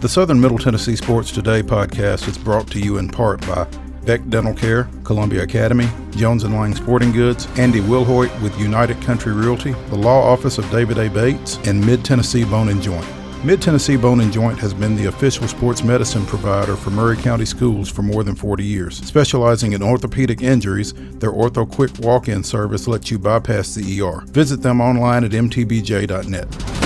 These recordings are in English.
The Southern Middle Tennessee Sports Today podcast is brought to you in part by Beck Dental Care, Columbia Academy, Jones and Lang Sporting Goods, Andy Wilhoit with United Country Realty, the Law Office of David A. Bates, and Mid Tennessee Bone and Joint. Mid Tennessee Bone and Joint has been the official sports medicine provider for Maury County Schools for more than 40 years. Specializing in orthopedic injuries, their Ortho Quick walk in service lets you bypass the ER. Visit them online at mtbj.net.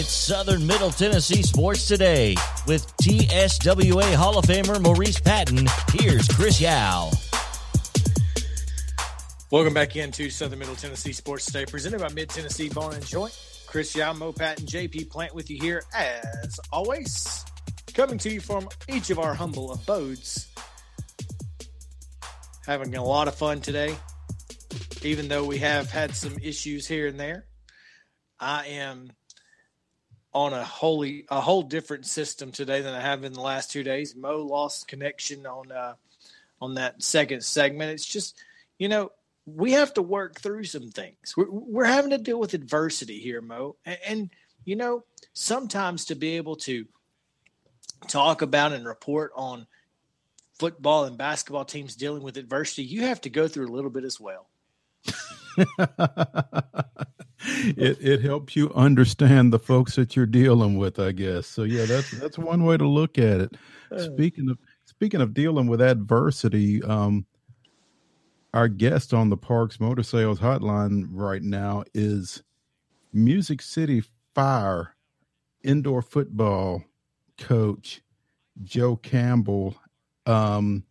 It's Southern Middle Tennessee Sports Today with TSWA Hall of Famer Maurice Patton. Here's Chris Yao. Welcome back into Southern Middle Tennessee Sports Today, presented by Mid Tennessee Bone and Joint. Chris Yao, Mo Patton, JP Plant with you here as always. Coming to you from each of our humble abodes. Having a lot of fun today, even though we have had some issues here and there. I am on a wholly a whole different system today than I have in the last two days. Mo lost connection on uh, on that second segment. It's just you know we have to work through some things. We're, we're having to deal with adversity here, Mo, and, and you know sometimes to be able to talk about and report on football and basketball teams dealing with adversity, you have to go through a little bit as well. it it helps you understand the folks that you're dealing with, I guess. So yeah, that's that's one way to look at it. Speaking of speaking of dealing with adversity, um, our guest on the Parks Motor Sales Hotline right now is Music City Fire indoor football coach Joe Campbell. Um,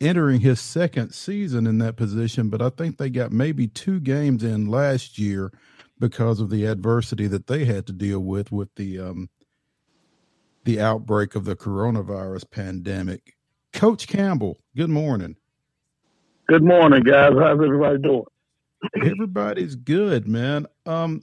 entering his second season in that position, but I think they got maybe two games in last year because of the adversity that they had to deal with with the um, the outbreak of the coronavirus pandemic. Coach Campbell, good morning. Good morning, guys. How's everybody doing? Everybody's good, man. Um,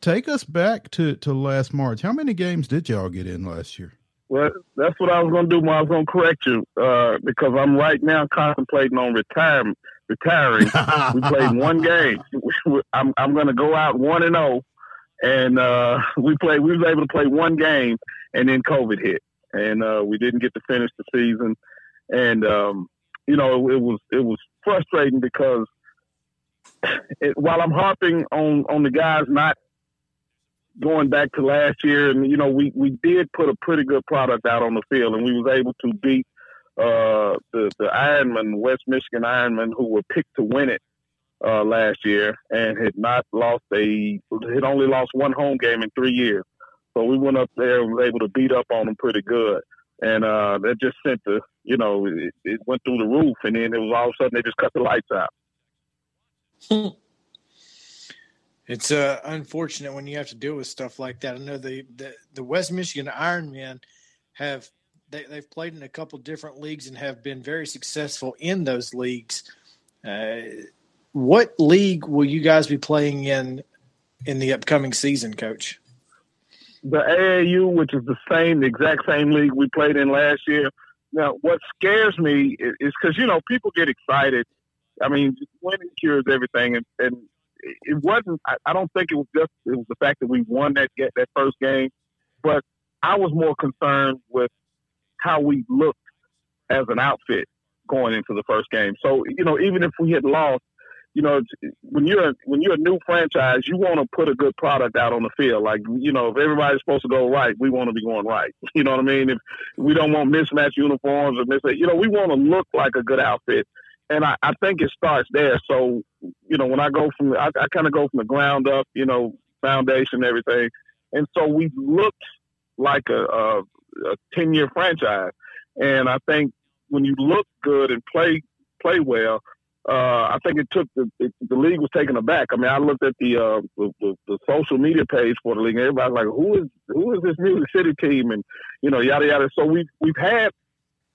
take us back to to last March. How many games did y'all get in last year? Well, that's what I was going to do. When I was going to correct you uh, because I'm right now contemplating on retirement, retiring. we played one game. I'm, I'm going to go out one and zero, oh, and uh, we played. We was able to play one game, and then COVID hit, and uh, we didn't get to finish the season. And um, you know, it, it was it was frustrating because it, while I'm harping on on the guys not going back to last year, and you know, we we did put a pretty good product out on the field, and we was able to beat uh, the the Ironmen, West Michigan Ironmen, who were picked to win it uh, last year, and had not lost a had only lost one home game in three years. So we went up there and were able to beat up on them pretty good, and uh, that just sent the you know it, it went through the roof, and then it was all of a sudden they just cut the lights out. It's uh, unfortunate when you have to deal with stuff like that. I know the the, the West Michigan Ironmen have they, they've played in a couple different leagues and have been very successful in those leagues. Uh, what league will you guys be playing in in the upcoming season, Coach? The AAL, which is the same, the exact same league we played in last year. Now, what scares me is because you know people get excited. I mean, winning cures everything, and, and it wasn't. I, I don't think it was just it was the fact that we won that get that first game, but I was more concerned with how we looked as an outfit going into the first game. So you know, even if we had lost, you know, when you're a, when you're a new franchise, you want to put a good product out on the field. Like you know, if everybody's supposed to go right, we want to be going right. You know what I mean? If we don't want mismatched uniforms or miss, you know, we want to look like a good outfit and I, I think it starts there. So, you know, when I go from, I, I kind of go from the ground up, you know, foundation, everything. And so we looked like a, a, a 10 year franchise. And I think when you look good and play, play well, uh, I think it took the it, the league was taken aback. I mean, I looked at the, uh, the, the the social media page for the league, and everybody's like, "Who is who is this Music City team?" And you know, yada yada. So we've we've had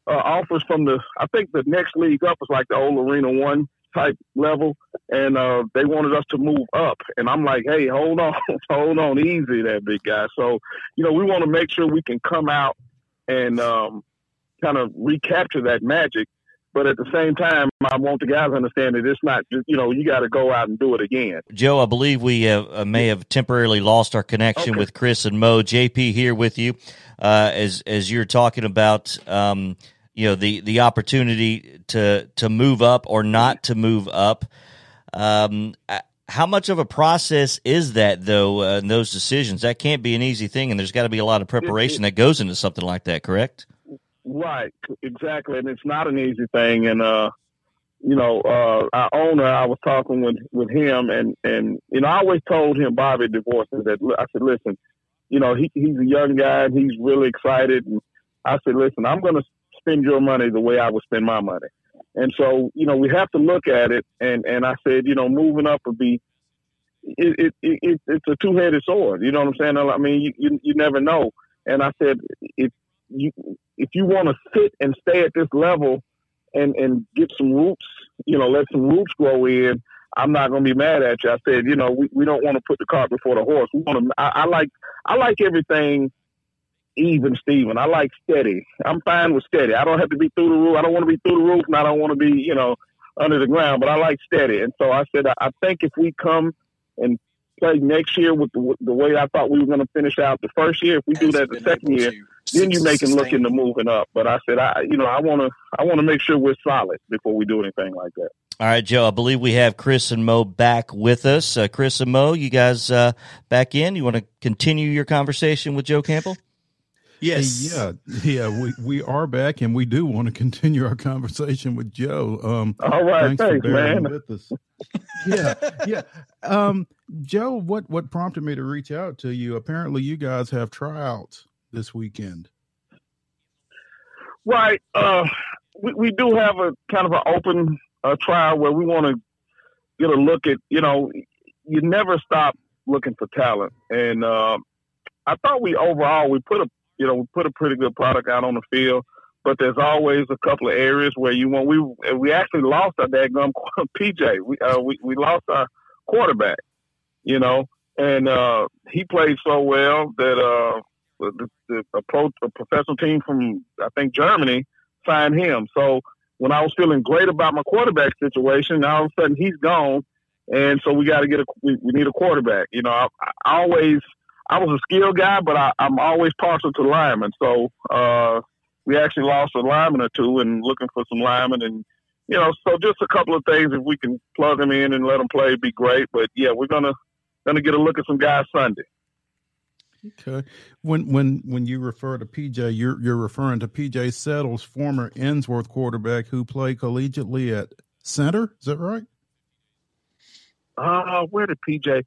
uh, offers from the. I think the next league up was like the old Arena One type level, and uh, they wanted us to move up. And I'm like, "Hey, hold on, hold on, easy, that big guy." So you know, we want to make sure we can come out and um, kind of recapture that magic but at the same time, I want the guys to understand that it's not, you know, you got to go out and do it again. Joe, I believe we uh, may have temporarily lost our connection okay. with Chris and Mo. JP here with you uh, as as you're talking about, um, you know, the the opportunity to to move up or not to move up. Um, how much of a process is that, though, uh, in those decisions? That can't be an easy thing, and there's got to be a lot of preparation that goes into something like that, correct? Right, exactly, and it's not an easy thing. And uh, you know, uh, our owner, I was talking with with him, and and you know, I always told him Bobby DeVos that I said, listen, you know, he he's a young guy and he's really excited, and I said, listen, I'm going to spend your money the way I would spend my money. And so, you know, we have to look at it, and and I said, you know, moving up would be it, it, it, it's a two headed sword. You know what I'm saying? I mean, you, you, you never know. And I said, if you if you want to sit and stay at this level and and get some roots, you know, let some roots grow in. I'm not going to be mad at you. I said, you know, we, we don't want to put the cart before the horse. We want to. I, I like I like everything even, Steven. I like steady. I'm fine with steady. I don't have to be through the roof. I don't want to be through the roof, and I don't want to be, you know, under the ground. But I like steady. And so I said, I, I think if we come and play next year with the, the way I thought we were going to finish out the first year, if we do that the second year, then you make him look into moving up. But I said, I you know, I want to I want to make sure we're solid before we do anything like that. All right, Joe. I believe we have Chris and Mo back with us. Uh, Chris and Mo, you guys uh, back in. You want to continue your conversation with Joe Campbell? Yes. yeah, yeah, we, we are back, and we do want to continue our conversation with Joe. Um, All right, thanks, thanks man. With us. yeah, yeah. Um, Joe, what what prompted me to reach out to you? Apparently, you guys have tryouts this weekend. Right. Uh, we, we do have a kind of an open uh, trial where we want to get a look at, you know, you never stop looking for talent. And uh, I thought we overall, we put a, you know, we put a pretty good product out on the field. But there's always a couple of areas where you want. We we actually lost our dadgum PJ. We uh, we we lost our quarterback, you know, and uh, he played so well that uh, the, the, a, pro, a professional team from I think Germany signed him. So when I was feeling great about my quarterback situation, now all of a sudden he's gone, and so we got to get a we, we, need a quarterback. You know, I, I always I was a skill guy, but I, am always partial to linemen. So uh, we actually lost a lineman or two, and looking for some linemen, and you know, so just a couple of things if we can plug them in and let them play, be great. But yeah, we're gonna gonna get a look at some guys Sunday. Okay. When when when you refer to PJ, you're you're referring to PJ Settles, former Ensworth quarterback who played collegiately at center. Is that right? Uh, where did PJ?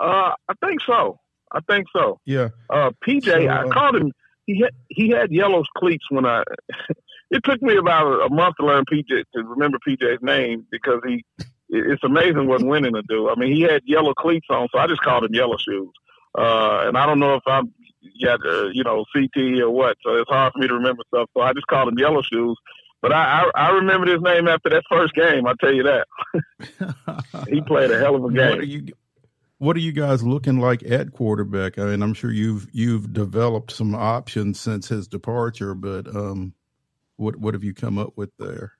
Uh, I think so. I think so. Yeah. Uh, PJ, so, uh, I called him. He had he had yellow cleats when I. it took me about a month to learn PJ to remember PJ's name because he. It's amazing what winning to do. I mean, he had yellow cleats on, so I just called him Yellow Shoes. Uh, and I don't know if I'm yet, uh, you know, CT or what. So it's hard for me to remember stuff. So I just called him Yellow Shoes. But I, I, I remembered his name after that first game. I tell you that. he played a hell of a game. What are you, what are you guys looking like at quarterback? I mean, I'm sure you've you've developed some options since his departure, but um, what what have you come up with there?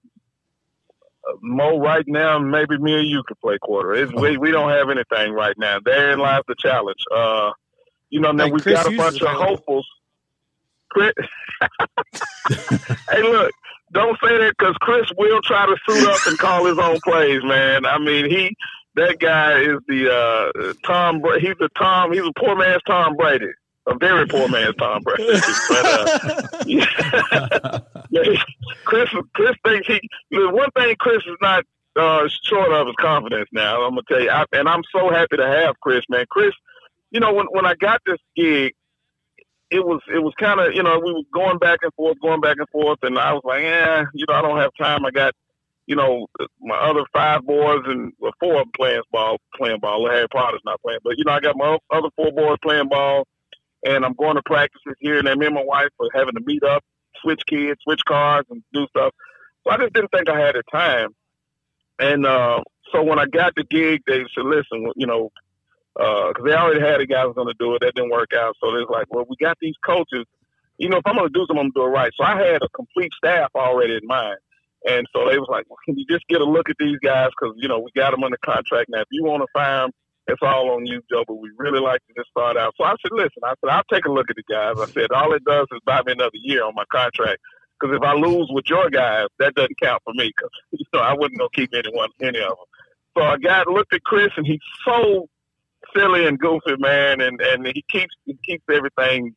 Mo, right now, maybe me and you could play quarter. It's, we we don't have anything right now. Therein lies the challenge. Uh, you know, now we've got a bunch of hopefuls. Chris, hey, look, don't say that because Chris will try to suit up and call his own plays, man. I mean, he that guy is the uh, Tom. He's the Tom. He's a poor man's Tom Brady a very poor man's Tom Brady. but, uh, yeah. Chris, Chris thinks he. The one thing Chris is not uh, short of is confidence. Now I'm gonna tell you, I, and I'm so happy to have Chris, man. Chris, you know, when when I got this gig, it was it was kind of you know we were going back and forth, going back and forth, and I was like, yeah, you know, I don't have time. I got you know, my other five boys and well, four of them playing ball, playing ball. Harry Potter's not playing, but you know, I got my other four boys playing ball, and I'm going to practices here and there. Me and my wife are having to meet up, switch kids, switch cars, and do stuff. So I just didn't think I had the time. And uh, so when I got the gig, they said, "Listen, you know, because uh, they already had a guy was going to do it. That didn't work out. So they're like, well, we got these coaches. You know, if I'm going to do something, I'm going to do it right. So I had a complete staff already in mind. And so they was like, well, can you just get a look at these guys? Because, you know, we got them under contract now. If you want to fire them, it's all on you, Joe, but we really like to just start out. So I said, listen, I said, I'll take a look at the guys. I said, all it does is buy me another year on my contract. Because if I lose with your guys, that doesn't count for me. Because, you know, I wouldn't go keep anyone, any of them. So I got looked at Chris, and he's so silly and goofy, man, and and he keeps he keeps everything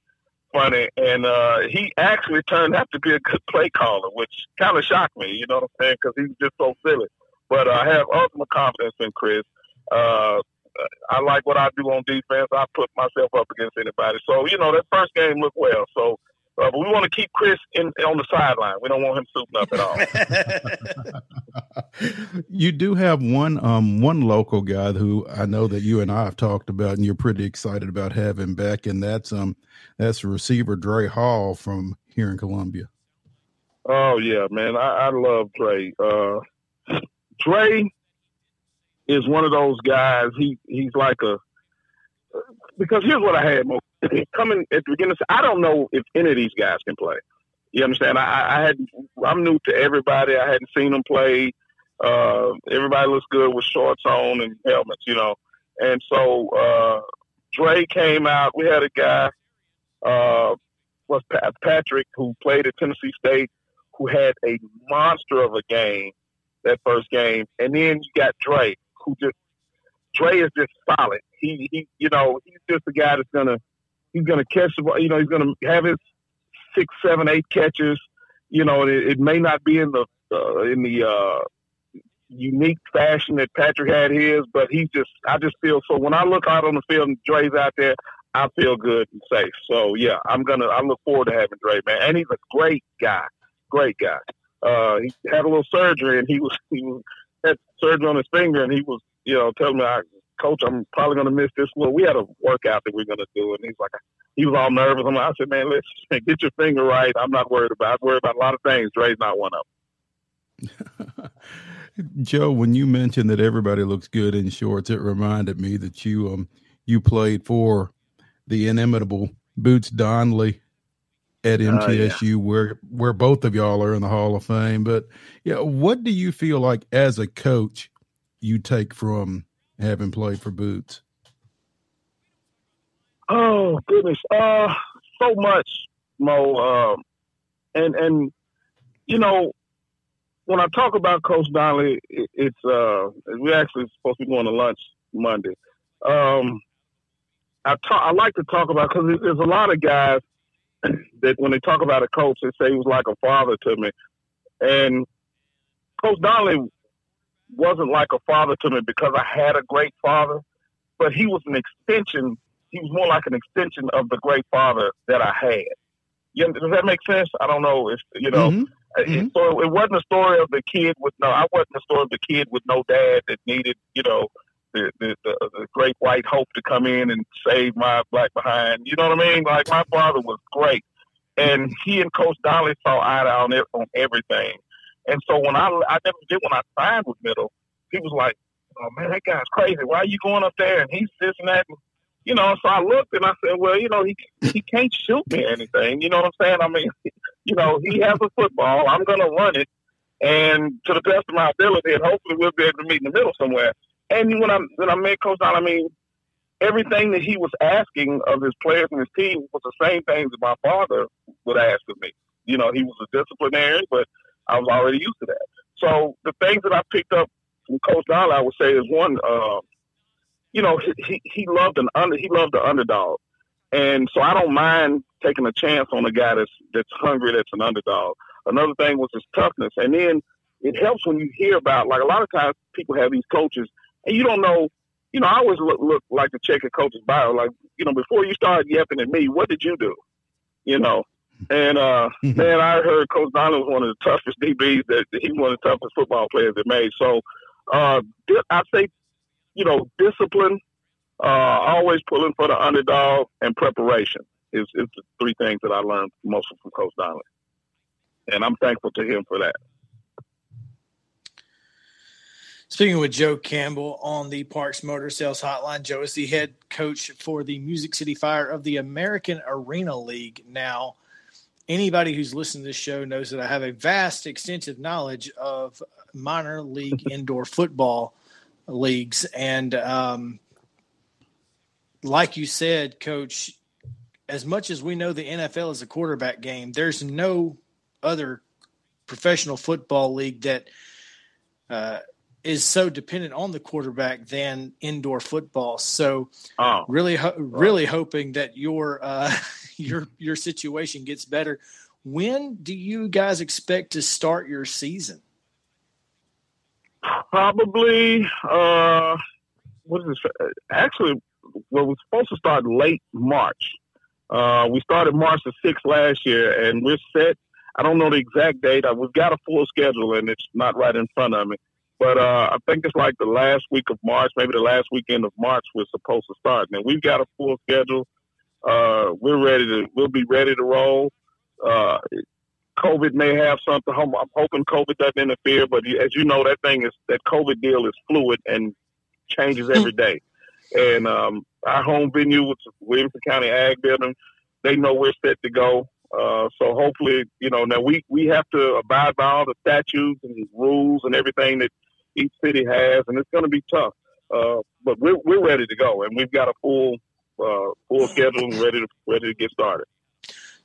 funny. And uh, he actually turned out to be a good play caller, which kind of shocked me. You know what I'm saying? Because he's just so silly. But I have ultimate confidence in Chris. Uh, I like what I do on defense. I put myself up against anybody. So you know that first game looked well. So uh, but we want to keep Chris in on the sideline. We don't want him suiting up at all. you do have one um one local guy who I know that you and I have talked about, and you're pretty excited about having back, and that's um that's receiver Dre Hall from here in Columbia. Oh yeah, man, I, I love Dre. Uh, Dre is one of those guys. He he's like a because here's what I had coming at the beginning. I don't know if any of these guys can play. You understand? I, I had I'm new to everybody. I hadn't seen them play. Uh, everybody looks good with shorts on and helmets, you know. And so uh, Dre came out. We had a guy, uh, was Patrick, who played at Tennessee State, who had a monster of a game that first game. And then you got Dre, who just Dre is just solid. He, he, you know, he's just a guy that's gonna he's going to catch the ball. You know, he's going to have his six, seven, eight catches. You know, it, it may not be in the uh, in the uh, unique fashion that Patrick had his, but he just I just feel so. When I look out on the field and Dre's out there, I feel good and safe. So yeah, I'm gonna I look forward to having Dre, man, and he's a great guy, great guy. Uh, he had a little surgery and he was he was had surgery on his finger and he was you know telling me I coach, I'm probably going to miss this. one. we had a workout that we are going to do, and he's like, he was all nervous. I'm like, I said, man, let's get your finger right. I'm not worried about. I worry about a lot of things. Dre's not one of them. Joe, when you mentioned that everybody looks good in shorts, it reminded me that you um you played for the inimitable Boots Donnelly at MTSU, uh, yeah. where where both of y'all are in the Hall of Fame. But yeah, what do you feel like as a coach you take from having played for Boots? Oh goodness, uh, so much, Mo. Um, and and you know, when I talk about Coach Donnelly, it, it's uh, we're actually supposed to be going to lunch Monday. Um, I talk, I like to talk about because there's a lot of guys that when they talk about a coach, they say he was like a father to me, and Coach Donnelly wasn't like a father to me because I had a great father, but he was an extension. He was more like an extension of the great father that I had. You, does that make sense? I don't know if you know. Mm-hmm. Mm-hmm. So it wasn't a story of the kid with no. I wasn't a story of the kid with no dad that needed you know the, the, the, the great white hope to come in and save my black behind. You know what I mean? Like my father was great, and he and Coach Donnelly saw eye to eye on, on everything. And so when I I never did when I signed with Middle, he was like, "Oh man, that guy's crazy. Why are you going up there?" And he's this and that. You know, so I looked and I said, "Well, you know, he he can't shoot me anything. You know what I'm saying? I mean, you know, he has a football. I'm going to run it, and to the best of my ability, and hopefully we'll be able to meet in the middle somewhere." And when I when I met Coach Don, I mean, everything that he was asking of his players and his team was the same things that my father would ask of me. You know, he was a disciplinarian, but I was already used to that. So the things that I picked up from Coach Dollar, I would say, is one, uh, you know, he, he loved an under he loved the underdog, and so I don't mind taking a chance on a guy that's that's hungry, that's an underdog. Another thing was his toughness, and then it helps when you hear about like a lot of times people have these coaches, and you don't know. You know, I always look, look like to check a coach's bio. Like, you know, before you start yapping at me, what did you do? You know, And uh, man, I heard Coach Donnelly was one of the toughest DBs that he's one of the toughest football players that made. So uh, I say, you know, discipline, uh, always pulling for the underdog, and preparation is, is the three things that I learned most from Coach Donnelly. And I'm thankful to him for that. Speaking with Joe Campbell on the Parks Motor Sales Hotline, Joe is the head coach for the Music City Fire of the American Arena League. Now, anybody who's listened to this show knows that I have a vast, extensive knowledge of minor league indoor football leagues. And um, like you said, Coach, as much as we know the NFL is a quarterback game, there's no other professional football league that uh, – is so dependent on the quarterback than indoor football. So, oh, really, ho- really hoping that your uh, your your situation gets better. When do you guys expect to start your season? Probably, uh, what is this? Actually, well, we're supposed to start late March. Uh, we started March the sixth last year, and we're set. I don't know the exact date. Uh, we've got a full schedule, and it's not right in front of me. But uh, I think it's like the last week of March, maybe the last weekend of March, we're supposed to start. Now we've got a full schedule. Uh, we're ready to. We'll be ready to roll. Uh, COVID may have something. I'm hoping COVID doesn't interfere, but as you know, that thing is that COVID deal is fluid and changes every hmm. And um, our home venue, which is Williamson County Ag Building, they know we're set to go. Uh, so hopefully, you know, now we, we have to abide by all the statutes and rules and everything that each city has, and it's going to be tough. Uh, but we're we're ready to go, and we've got a full uh, full schedule and ready to ready to get started.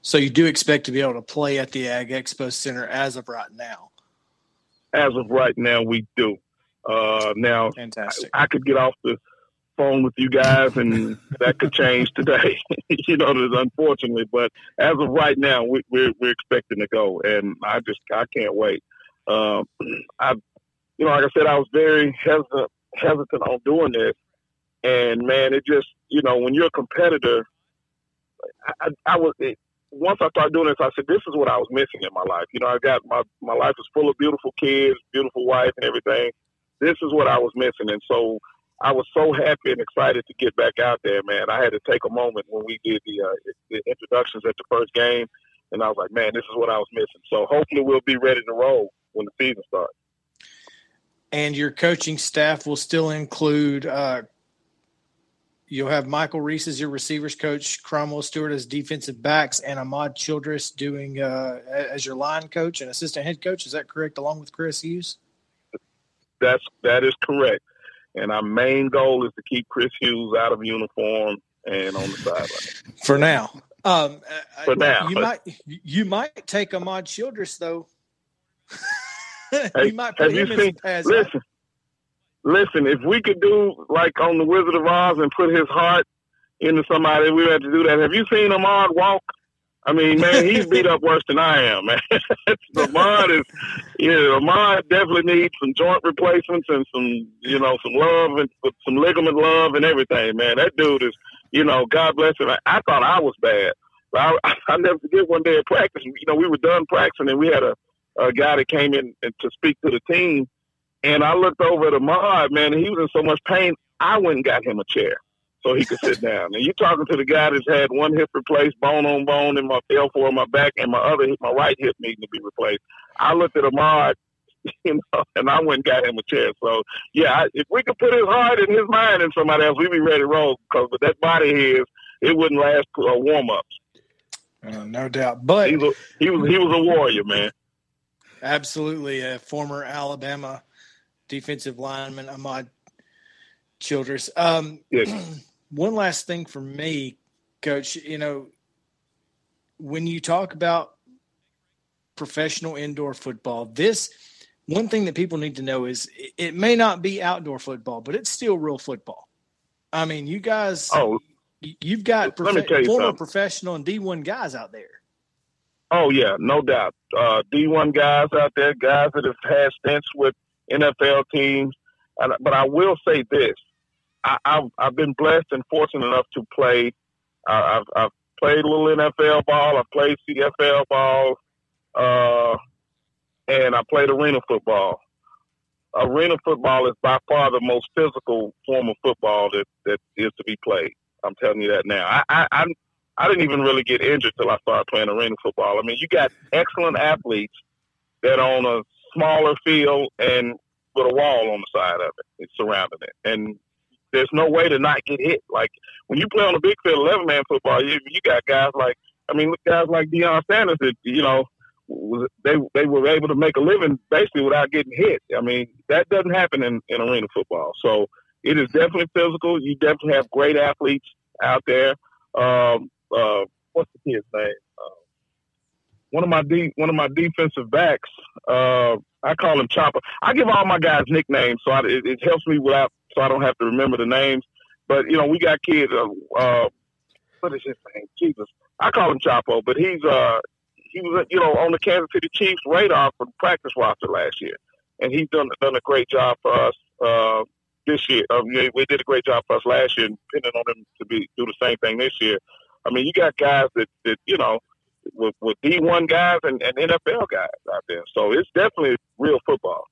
So you do expect to be able to play at the Ag Expo Center as of right now. As of right now, we do. Uh, now, fantastic. I, I, could get off the phone with you guys, and that could change today. you know, unfortunately, but as of right now, we, are we're, we're expecting to go, and I just I can't wait. Um, I you know, like I said, I was very hesitant hesitant on doing this, and man, it just you know when you're a competitor, I, I, was. It, once I started doing this, I said, "This is what I was missing in my life." You know, I got my my life is full of beautiful kids, beautiful wife, and everything. This is what I was missing, and so I was so happy and excited to get back out there, man. I had to take a moment when we did the, uh, the introductions at the first game, and I was like, man, this is what I was missing. So hopefully we'll be ready to roll when the season starts and your coaching staff will still include uh, you'll have Michael Reese as your receivers coach, Cromwell Stewart as defensive backs, and Ahmad Childress doing uh, as your line coach and assistant head coach. Is that correct? Along with Chris Hughes. That's that is correct. And our main goal is to keep Chris Hughes out of uniform and on the sideline. For now. Um, For now, you might you might take Ahmad Childress though. Hey, have you seen? Listen, listen. If we could do like on the Wizard of Oz and put his heart into somebody, we had to do that. Have you seen Ahmad walk? I mean, man, he's beat up worse than I am, man. Ahmad is, know, Ahmad definitely needs some joint replacements and some, you know, some love and some ligament love and everything, man. That dude is, you know, God bless him. I, I thought I was bad. I, I never forget one day at practice, you know, we were done practicing and we had a, a guy that came in to speak to the team. And I looked over at Ahmad, man, and he was in so much pain. I went and got him a chair so he could sit down. And you're talking to the guy that's had one hip replaced, bone on bone, in my L4 in my back, and my other hip, my right hip needing to be replaced. I looked at Ahmad, you know, and I went and got him a chair. So yeah, if we could put his heart and his mind in somebody else, we'd be ready to roll. Because with that body of his, it wouldn't last uh, warm ups. Uh, no doubt, but he was, he was he was a warrior, man. Absolutely. A former Alabama defensive lineman, Ahmad Childress. Um, yes. one last thing for me, coach, you know, when you talk about professional indoor football, this one thing that people need to know is it may not be outdoor football, but it's still real football. I mean, you guys, oh, you've got prof- former something. professional and D1 guys out there. Oh yeah, no doubt. Uh, D1 guys out there, guys that have had stints with NFL teams. But I will say this: I, have I've been blessed and fortunate enough to play. I've, I've played a little NFL ball. I played CFL ball, uh, and I played arena football. Arena football is by far the most physical form of football that, that is to be played. I'm telling you that now. I, I, I, I didn't even really get injured till I started playing arena football. I mean, you got excellent athletes that on a smaller field and with a wall on the side of it, it's surrounding it, and there's no way to not get hit. Like when you play on a big field, eleven man football, you you got guys like I mean, guys like Deion Sanders that you know they they were able to make a living basically without getting hit. I mean, that doesn't happen in, in arena football. So it is definitely physical. You definitely have great athletes out there. Um, uh, what's the kid's name? One of my de- one of my defensive backs. Uh, I call him Chopper. I give all my guys nicknames, so I, it, it, helps me without so I don't have to remember the names. But you know, we got kids. Uh, uh, what is his name? Jesus, I call him Chopper, but he's uh he was you know on the Kansas City Chiefs radar for the practice roster last year, and he's done done a great job for us uh, this year. Um, we did a great job for us last year, and depending on him to be do the same thing this year. I mean, you got guys that that you know with, with D one guys and, and NFL guys out there, so it's definitely real football.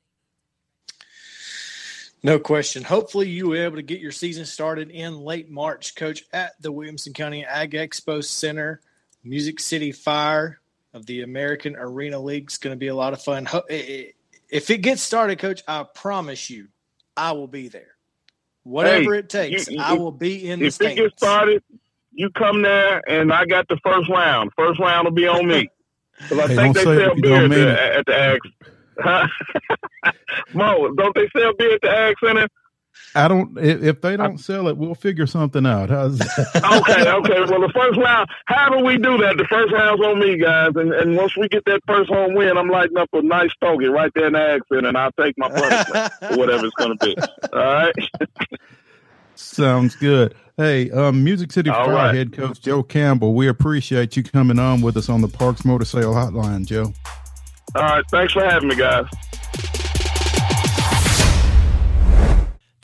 No question. Hopefully, you be able to get your season started in late March, Coach, at the Williamson County Ag Expo Center. Music City Fire of the American Arena League is going to be a lot of fun. If it gets started, Coach, I promise you, I will be there. Whatever hey, it takes, you, I will be in the If it gets started, you come there, and I got the first round. First round will be on me. Because I hey, think they sell beer at the, at the Ag. Mo, don't they sell beer at the Ag Center? I don't. If they don't sell it, we'll figure something out. How's okay, okay. Well, the first round. How do we do that? The first round's on me, guys. And and once we get that first home win, I'm lighting up a nice stogie right there in the accent, and I'll take my punishment whatever it's going to be. All right. Sounds good. Hey, um, Music City Fire right. head coach Joe Campbell, we appreciate you coming on with us on the Parks Motor Sale Hotline, Joe. All right, thanks for having me, guys.